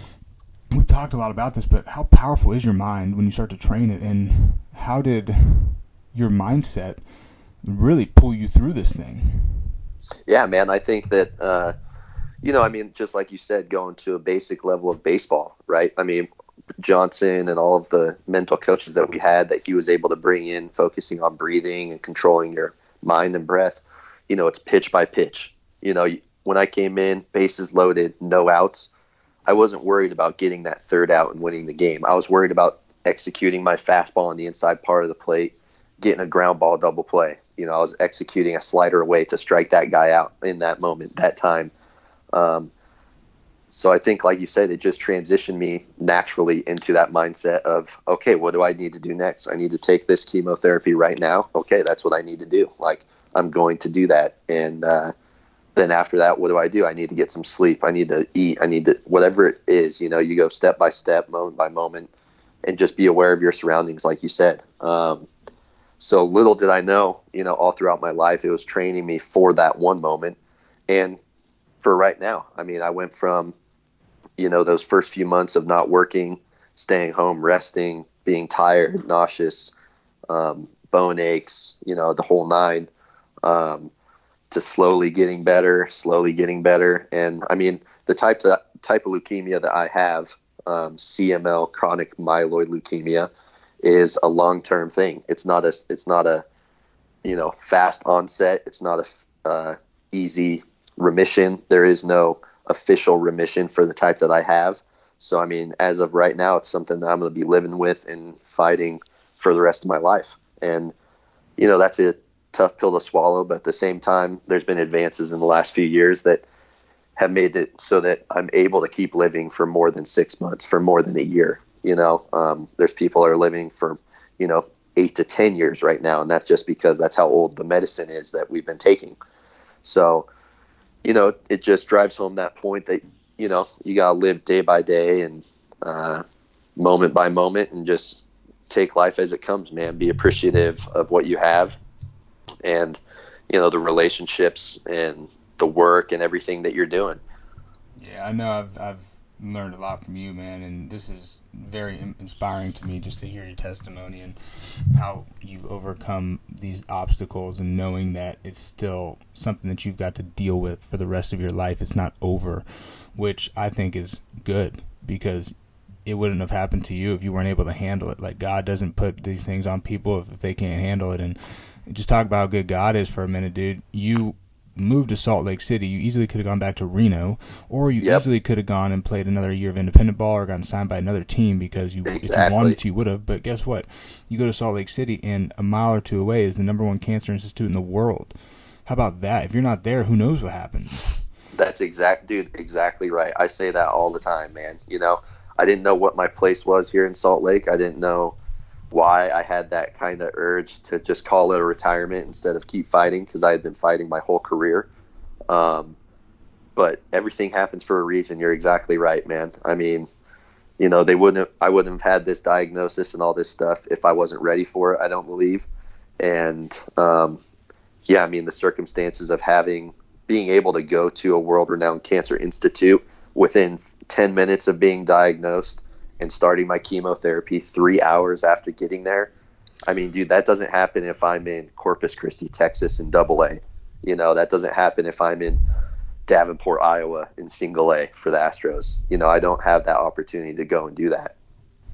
we've talked a lot about this, but how powerful is your mind when you start to train it, and how did your mindset really pull you through this thing? Yeah, man. I think that. Uh, you know, I mean, just like you said, going to a basic level of baseball, right? I mean, Johnson and all of the mental coaches that we had that he was able to bring in, focusing on breathing and controlling your mind and breath. You know, it's pitch by pitch. You know, when I came in, bases loaded, no outs, I wasn't worried about getting that third out and winning the game. I was worried about executing my fastball on the inside part of the plate, getting a ground ball double play. You know, I was executing a slider away to strike that guy out in that moment, that time. Um, so I think, like you said, it just transitioned me naturally into that mindset of, okay, what do I need to do next? I need to take this chemotherapy right now. Okay, that's what I need to do. Like, I'm going to do that. And uh, then after that, what do I do? I need to get some sleep. I need to eat. I need to, whatever it is, you know, you go step by step, moment by moment, and just be aware of your surroundings, like you said. Um, so little did I know, you know, all throughout my life, it was training me for that one moment. And for right now, I mean, I went from you know those first few months of not working, staying home, resting, being tired, nauseous, um, bone aches, you know the whole nine, um, to slowly getting better, slowly getting better, and I mean the type that type of leukemia that I have, um, CML, chronic myeloid leukemia, is a long term thing. It's not a it's not a you know fast onset. It's not a uh, easy remission. There is no official remission for the type that I have. So, I mean, as of right now, it's something that I'm going to be living with and fighting for the rest of my life. And, you know, that's a tough pill to swallow. But at the same time, there's been advances in the last few years that have made it so that I'm able to keep living for more than six months, for more than a year. You know, um, there's people are living for, you know, eight to 10 years right now. And that's just because that's how old the medicine is that we've been taking. So, you know, it just drives home that point that you know you gotta live day by day and uh, moment by moment, and just take life as it comes, man. Be appreciative of what you have, and you know the relationships and the work and everything that you're doing. Yeah, I know. I've I've learned a lot from you, man, and this is very inspiring to me just to hear your testimony and how you've overcome these obstacles and knowing that it's still something that you've got to deal with for the rest of your life. It's not over, which I think is good because it wouldn't have happened to you if you weren't able to handle it. Like God doesn't put these things on people if, if they can't handle it. And just talk about how good God is for a minute, dude. You moved to Salt Lake City, you easily could have gone back to Reno, or you yep. easily could have gone and played another year of independent ball or gotten signed by another team because you, exactly. if you wanted to, you would have. But guess what? You go to Salt Lake City, and a mile or two away is the number one cancer institute in the world. How about that? If you're not there, who knows what happens? That's exact, dude. Exactly right. I say that all the time, man. You know, I didn't know what my place was here in Salt Lake. I didn't know why I had that kind of urge to just call it a retirement instead of keep fighting because I had been fighting my whole career. Um, but everything happens for a reason. You're exactly right, man. I mean, you know, they wouldn't. Have, I wouldn't have had this diagnosis and all this stuff if I wasn't ready for it. I don't believe. And um, yeah, I mean, the circumstances of having being able to go to a world-renowned cancer institute within 10 minutes of being diagnosed and starting my chemotherapy three hours after getting there. I mean, dude, that doesn't happen if I'm in Corpus Christi, Texas, in Double A. You know, that doesn't happen if I'm in Davenport, Iowa, in Single A for the Astros. You know, I don't have that opportunity to go and do that.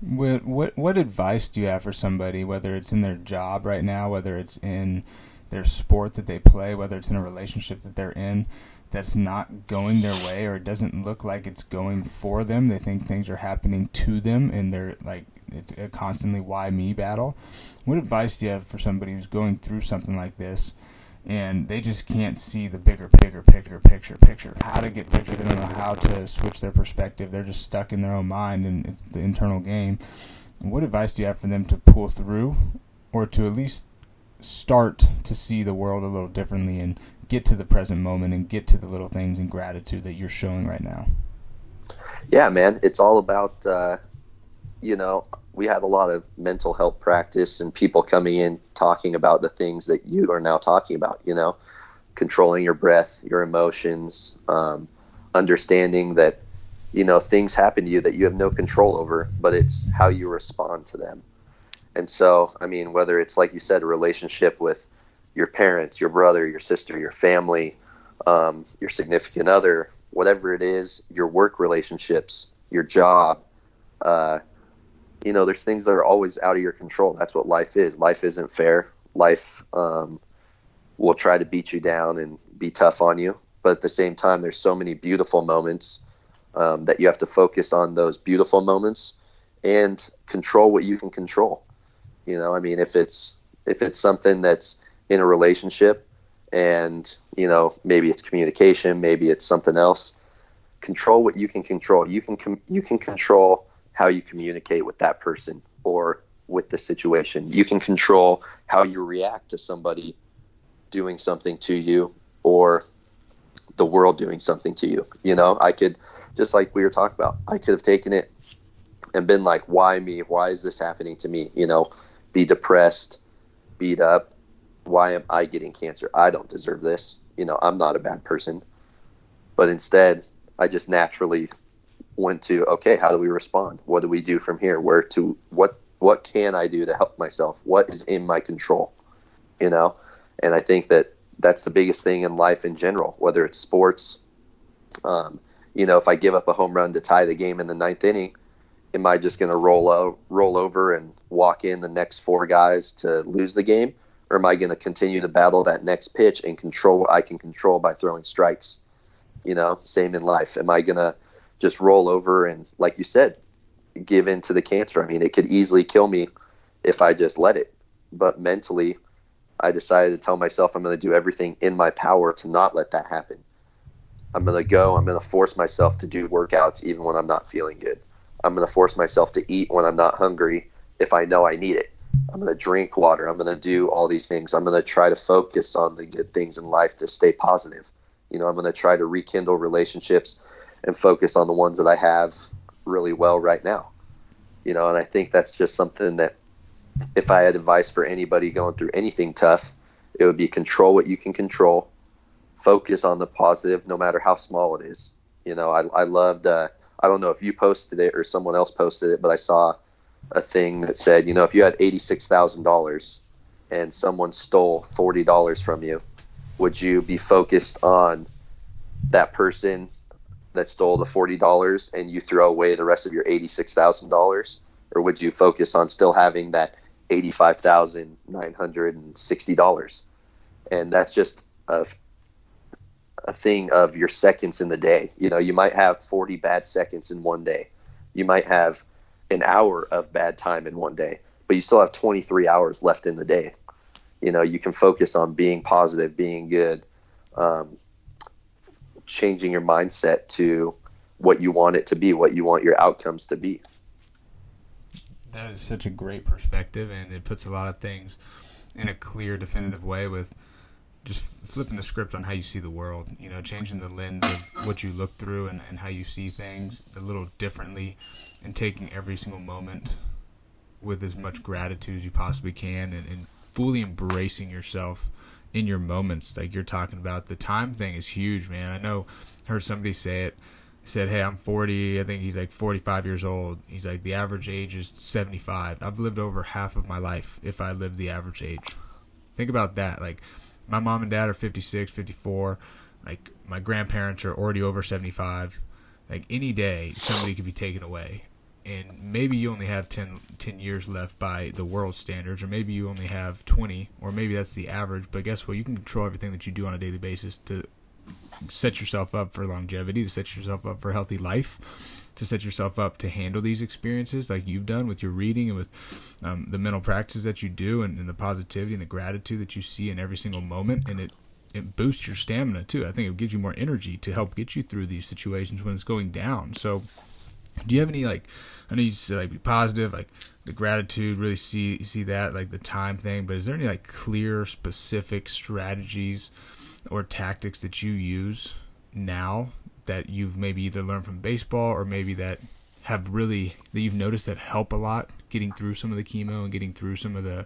What what what advice do you have for somebody, whether it's in their job right now, whether it's in their sport that they play, whether it's in a relationship that they're in, that's not going their way or it doesn't look like it's going for them. They think things are happening to them and they're like it's a constantly why me battle. What advice do you have for somebody who's going through something like this? and they just can't see the bigger, bigger, picture, picture, picture. How to get picture? They don't know how to switch their perspective. They're just stuck in their own mind, and it's the internal game. What advice do you have for them to pull through, or to at least start to see the world a little differently and get to the present moment and get to the little things and gratitude that you're showing right now? Yeah, man, it's all about uh, you know we had a lot of mental health practice and people coming in talking about the things that you are now talking about you know controlling your breath your emotions um, understanding that you know things happen to you that you have no control over but it's how you respond to them and so i mean whether it's like you said a relationship with your parents your brother your sister your family um, your significant other whatever it is your work relationships your job uh, you know, there's things that are always out of your control. That's what life is. Life isn't fair. Life um, will try to beat you down and be tough on you. But at the same time, there's so many beautiful moments um, that you have to focus on those beautiful moments and control what you can control. You know, I mean, if it's if it's something that's in a relationship and you know maybe it's communication, maybe it's something else. Control what you can control. You can com- you can control how you communicate with that person or with the situation. You can control how you react to somebody doing something to you or the world doing something to you. You know, I could just like we were talking about, I could have taken it and been like, why me? Why is this happening to me? You know, be depressed, beat up. Why am I getting cancer? I don't deserve this. You know, I'm not a bad person. But instead, I just naturally went to okay how do we respond what do we do from here where to what what can i do to help myself what is in my control you know and i think that that's the biggest thing in life in general whether it's sports um, you know if i give up a home run to tie the game in the ninth inning am i just going to roll out roll over and walk in the next four guys to lose the game or am i going to continue to battle that next pitch and control what i can control by throwing strikes you know same in life am i going to just roll over and, like you said, give in to the cancer. I mean, it could easily kill me if I just let it. But mentally, I decided to tell myself I'm going to do everything in my power to not let that happen. I'm going to go, I'm going to force myself to do workouts even when I'm not feeling good. I'm going to force myself to eat when I'm not hungry if I know I need it. I'm going to drink water. I'm going to do all these things. I'm going to try to focus on the good things in life to stay positive. You know, I'm going to try to rekindle relationships and focus on the ones that I have really well right now. You know, and I think that's just something that if I had advice for anybody going through anything tough, it would be control what you can control, focus on the positive, no matter how small it is. You know, I, I loved, uh, I don't know if you posted it or someone else posted it, but I saw a thing that said, you know, if you had $86,000 and someone stole $40 from you, would you be focused on that person that stole the forty dollars and you throw away the rest of your eighty six thousand dollars, or would you focus on still having that eighty five thousand nine hundred and sixty dollars? And that's just a a thing of your seconds in the day. You know, you might have forty bad seconds in one day. You might have an hour of bad time in one day, but you still have twenty three hours left in the day. You know, you can focus on being positive, being good. Um, changing your mindset to what you want it to be, what you want your outcomes to be. That is such a great perspective, and it puts a lot of things in a clear, definitive way with just flipping the script on how you see the world, you know, changing the lens of what you look through and, and how you see things a little differently, and taking every single moment with as much gratitude as you possibly can and, and fully embracing yourself in your moments. Like you're talking about the time thing is huge man. I know I heard somebody say it said hey i'm 40 i think he's like 45 years old. He's like the average age is 75 i've lived over half of my life if i lived the average age. Think about that. Like my mom and dad are 56 54 like my grandparents are already over 75 like any day somebody could be taken away and maybe you only have 10, 10, years left by the world standards, or maybe you only have 20, or maybe that's the average. But guess what? You can control everything that you do on a daily basis to set yourself up for longevity, to set yourself up for a healthy life, to set yourself up to handle these experiences like you've done with your reading and with um, the mental practices that you do and, and the positivity and the gratitude that you see in every single moment. And it, it boosts your stamina too. I think it gives you more energy to help get you through these situations when it's going down. So, do you have any like? I know you said like be positive, like the gratitude, really see see that like the time thing. But is there any like clear, specific strategies or tactics that you use now that you've maybe either learned from baseball or maybe that have really that you've noticed that help a lot getting through some of the chemo and getting through some of the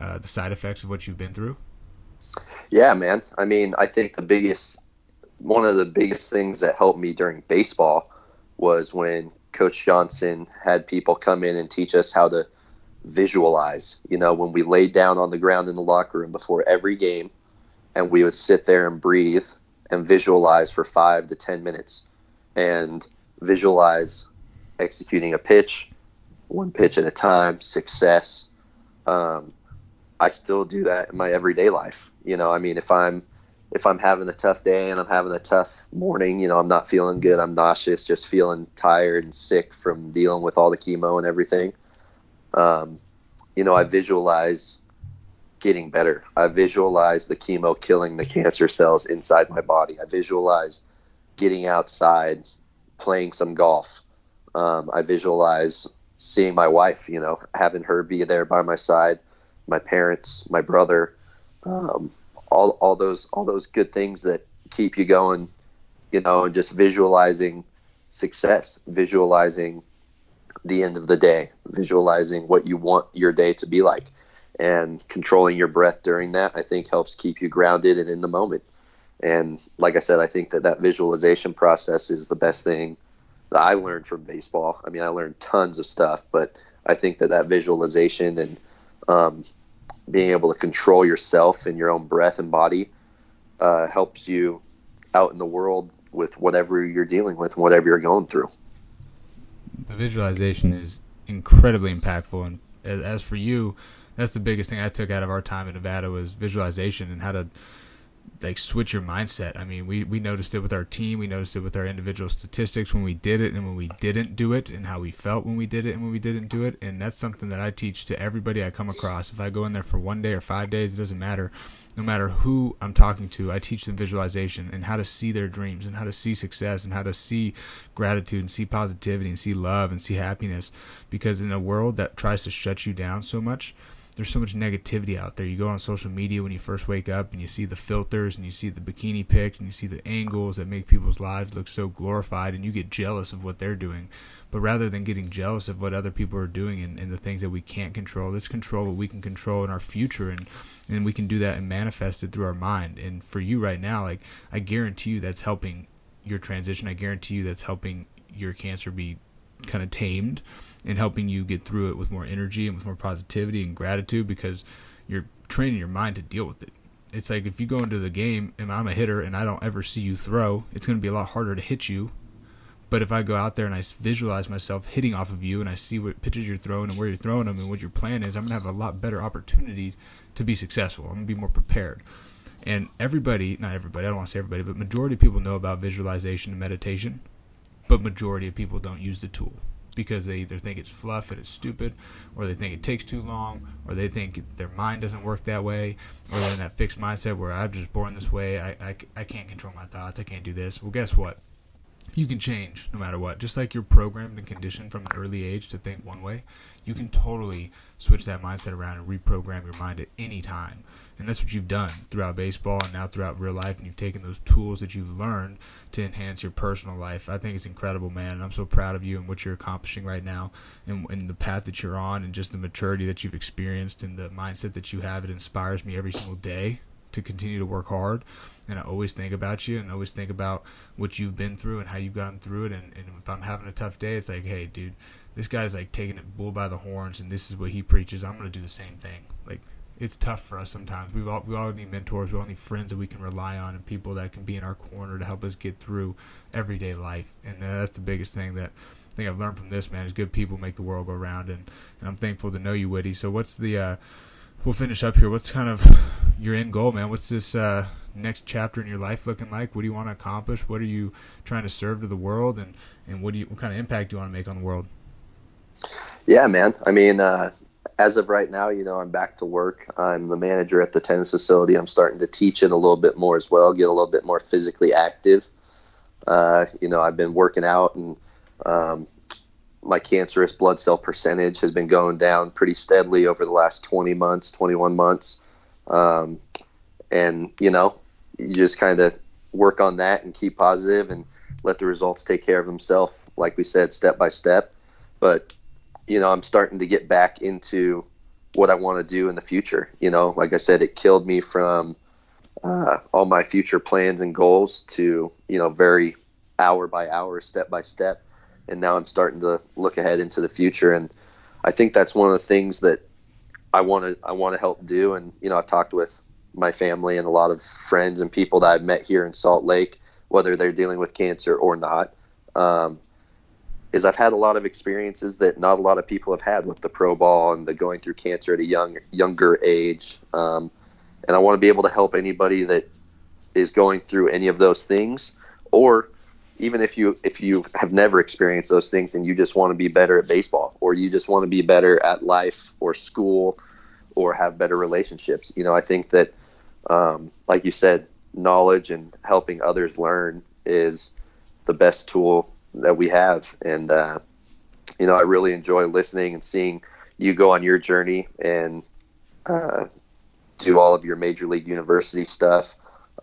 uh, the side effects of what you've been through? Yeah, man. I mean, I think the biggest one of the biggest things that helped me during baseball was when Coach Johnson had people come in and teach us how to visualize. You know, when we laid down on the ground in the locker room before every game, and we would sit there and breathe and visualize for five to ten minutes and visualize executing a pitch, one pitch at a time, success. Um, I still do that in my everyday life. You know, I mean, if I'm if I'm having a tough day and I'm having a tough morning, you know, I'm not feeling good, I'm nauseous, just feeling tired and sick from dealing with all the chemo and everything. Um, you know, I visualize getting better. I visualize the chemo killing the cancer cells inside my body. I visualize getting outside, playing some golf. Um, I visualize seeing my wife, you know, having her be there by my side, my parents, my brother, um, all, all those all those good things that keep you going, you know, and just visualizing success, visualizing the end of the day, visualizing what you want your day to be like. And controlling your breath during that i think helps keep you grounded and in the moment. And like i said i think that that visualization process is the best thing that i learned from baseball. I mean i learned tons of stuff but i think that that visualization and um, being able to control yourself and your own breath and body uh, helps you out in the world with whatever you're dealing with and whatever you're going through. The visualization is incredibly impactful and as for you that's the biggest thing I took out of our time in Nevada was visualization and how to like switch your mindset. I mean, we, we noticed it with our team, we noticed it with our individual statistics when we did it and when we didn't do it and how we felt when we did it and when we didn't do it. And that's something that I teach to everybody I come across. If I go in there for one day or five days, it doesn't matter. No matter who I'm talking to, I teach them visualization and how to see their dreams and how to see success and how to see gratitude and see positivity and see love and see happiness. Because in a world that tries to shut you down so much, there's so much negativity out there. You go on social media when you first wake up and you see the filters and you see the bikini pics and you see the angles that make people's lives look so glorified and you get jealous of what they're doing. But rather than getting jealous of what other people are doing and, and the things that we can't control, let's control what we can control in our future and, and we can do that and manifest it through our mind. And for you right now, like I guarantee you that's helping your transition. I guarantee you that's helping your cancer be kind of tamed and helping you get through it with more energy and with more positivity and gratitude because you're training your mind to deal with it. It's like if you go into the game and I'm a hitter and I don't ever see you throw, it's going to be a lot harder to hit you. But if I go out there and I visualize myself hitting off of you and I see what pitches you're throwing and where you're throwing them and what your plan is, I'm going to have a lot better opportunity to be successful. I'm going to be more prepared. And everybody, not everybody, I don't want to say everybody, but majority of people know about visualization and meditation but majority of people don't use the tool because they either think it's fluff and it's stupid, or they think it takes too long, or they think their mind doesn't work that way, or they're in that fixed mindset where I'm just born this way, I, I, I can't control my thoughts, I can't do this. Well, guess what? You can change no matter what. Just like you're programmed and conditioned from an early age to think one way, you can totally switch that mindset around and reprogram your mind at any time. And that's what you've done throughout baseball and now throughout real life. And you've taken those tools that you've learned to enhance your personal life. I think it's incredible, man. And I'm so proud of you and what you're accomplishing right now and, and the path that you're on and just the maturity that you've experienced and the mindset that you have. It inspires me every single day to continue to work hard. And I always think about you and always think about what you've been through and how you've gotten through it. And, and if I'm having a tough day, it's like, hey, dude, this guy's like taking it bull by the horns and this is what he preaches. I'm going to do the same thing. Like, it's tough for us sometimes. We all we all need mentors. We all need friends that we can rely on and people that can be in our corner to help us get through everyday life. And uh, that's the biggest thing that I think I've learned from this man is good people make the world go round. And, and I'm thankful to know you, Whitty. So what's the uh, we'll finish up here. What's kind of your end goal, man? What's this uh, next chapter in your life looking like? What do you want to accomplish? What are you trying to serve to the world, and and what do you what kind of impact do you want to make on the world? Yeah, man. I mean, uh, as of right now, you know, I'm back to work. I'm the manager at the tennis facility. I'm starting to teach it a little bit more as well, get a little bit more physically active. Uh, you know, I've been working out and um, my cancerous blood cell percentage has been going down pretty steadily over the last 20 months, 21 months. Um, and, you know, you just kind of work on that and keep positive and let the results take care of themselves, like we said, step by step. But, you know, I'm starting to get back into what I want to do in the future. You know, like I said, it killed me from uh, all my future plans and goals to, you know, very hour by hour, step by step and now I'm starting to look ahead into the future. And I think that's one of the things that I want to I want to help do. And you know, I've talked with my family and a lot of friends and people that I've met here in Salt Lake, whether they're dealing with cancer or not. Um, is I've had a lot of experiences that not a lot of people have had with the pro ball and the going through cancer at a young younger age. Um, and I want to be able to help anybody that is going through any of those things or even if you if you have never experienced those things and you just want to be better at baseball or you just want to be better at life or school or have better relationships you know i think that um, like you said knowledge and helping others learn is the best tool that we have and uh, you know i really enjoy listening and seeing you go on your journey and uh, do all of your major league university stuff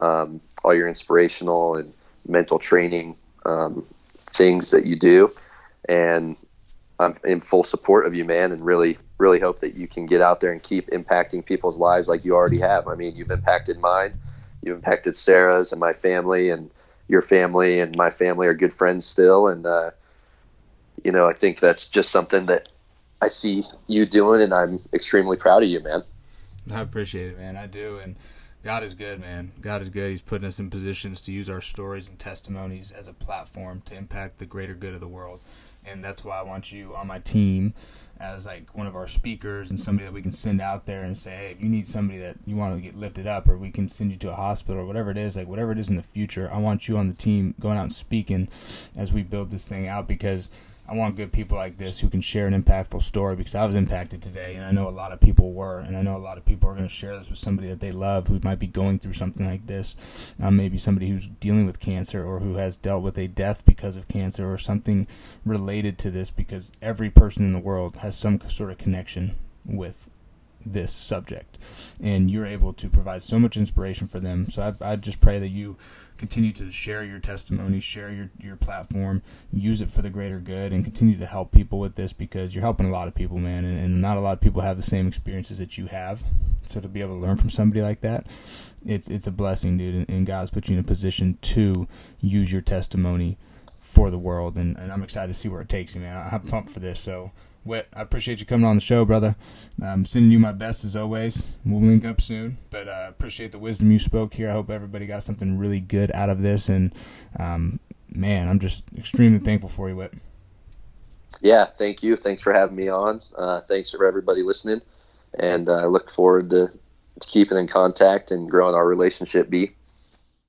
um, all your inspirational and mental training um, things that you do, and I'm in full support of you, man, and really, really hope that you can get out there and keep impacting people's lives like you already have. I mean, you've impacted mine, you've impacted Sarah's and my family, and your family and my family are good friends still, and uh, you know, I think that's just something that I see you doing, and I'm extremely proud of you, man. I appreciate it, man. I do, and God is good, man. God is good. He's putting us in positions to use our stories and testimonies as a platform to impact the greater good of the world. And that's why I want you on my team as like one of our speakers and somebody that we can send out there and say, hey, if you need somebody that you want to get lifted up, or we can send you to a hospital or whatever it is, like whatever it is in the future, I want you on the team going out and speaking as we build this thing out because I want good people like this who can share an impactful story because I was impacted today, and I know a lot of people were, and I know a lot of people are going to share this with somebody that they love who might be going through something like this. Um, maybe somebody who's dealing with cancer or who has dealt with a death because of cancer or something related to this because every person in the world has some sort of connection with this subject and you're able to provide so much inspiration for them so I, I just pray that you continue to share your testimony, share your, your platform, use it for the greater good, and continue to help people with this because you're helping a lot of people, man. And, and not a lot of people have the same experiences that you have. So to be able to learn from somebody like that, it's it's a blessing, dude. And, and God's put you in a position to use your testimony for the world, and, and I'm excited to see where it takes you, man. I'm pumped for this. So Whit, I appreciate you coming on the show, brother. I'm sending you my best as always. We'll link up soon, but I uh, appreciate the wisdom you spoke here. I hope everybody got something really good out of this, and um, man, I'm just extremely thankful for you, Whit. Yeah, thank you. Thanks for having me on. Uh, thanks for everybody listening, and uh, I look forward to, to keeping in contact and growing our relationship. Be.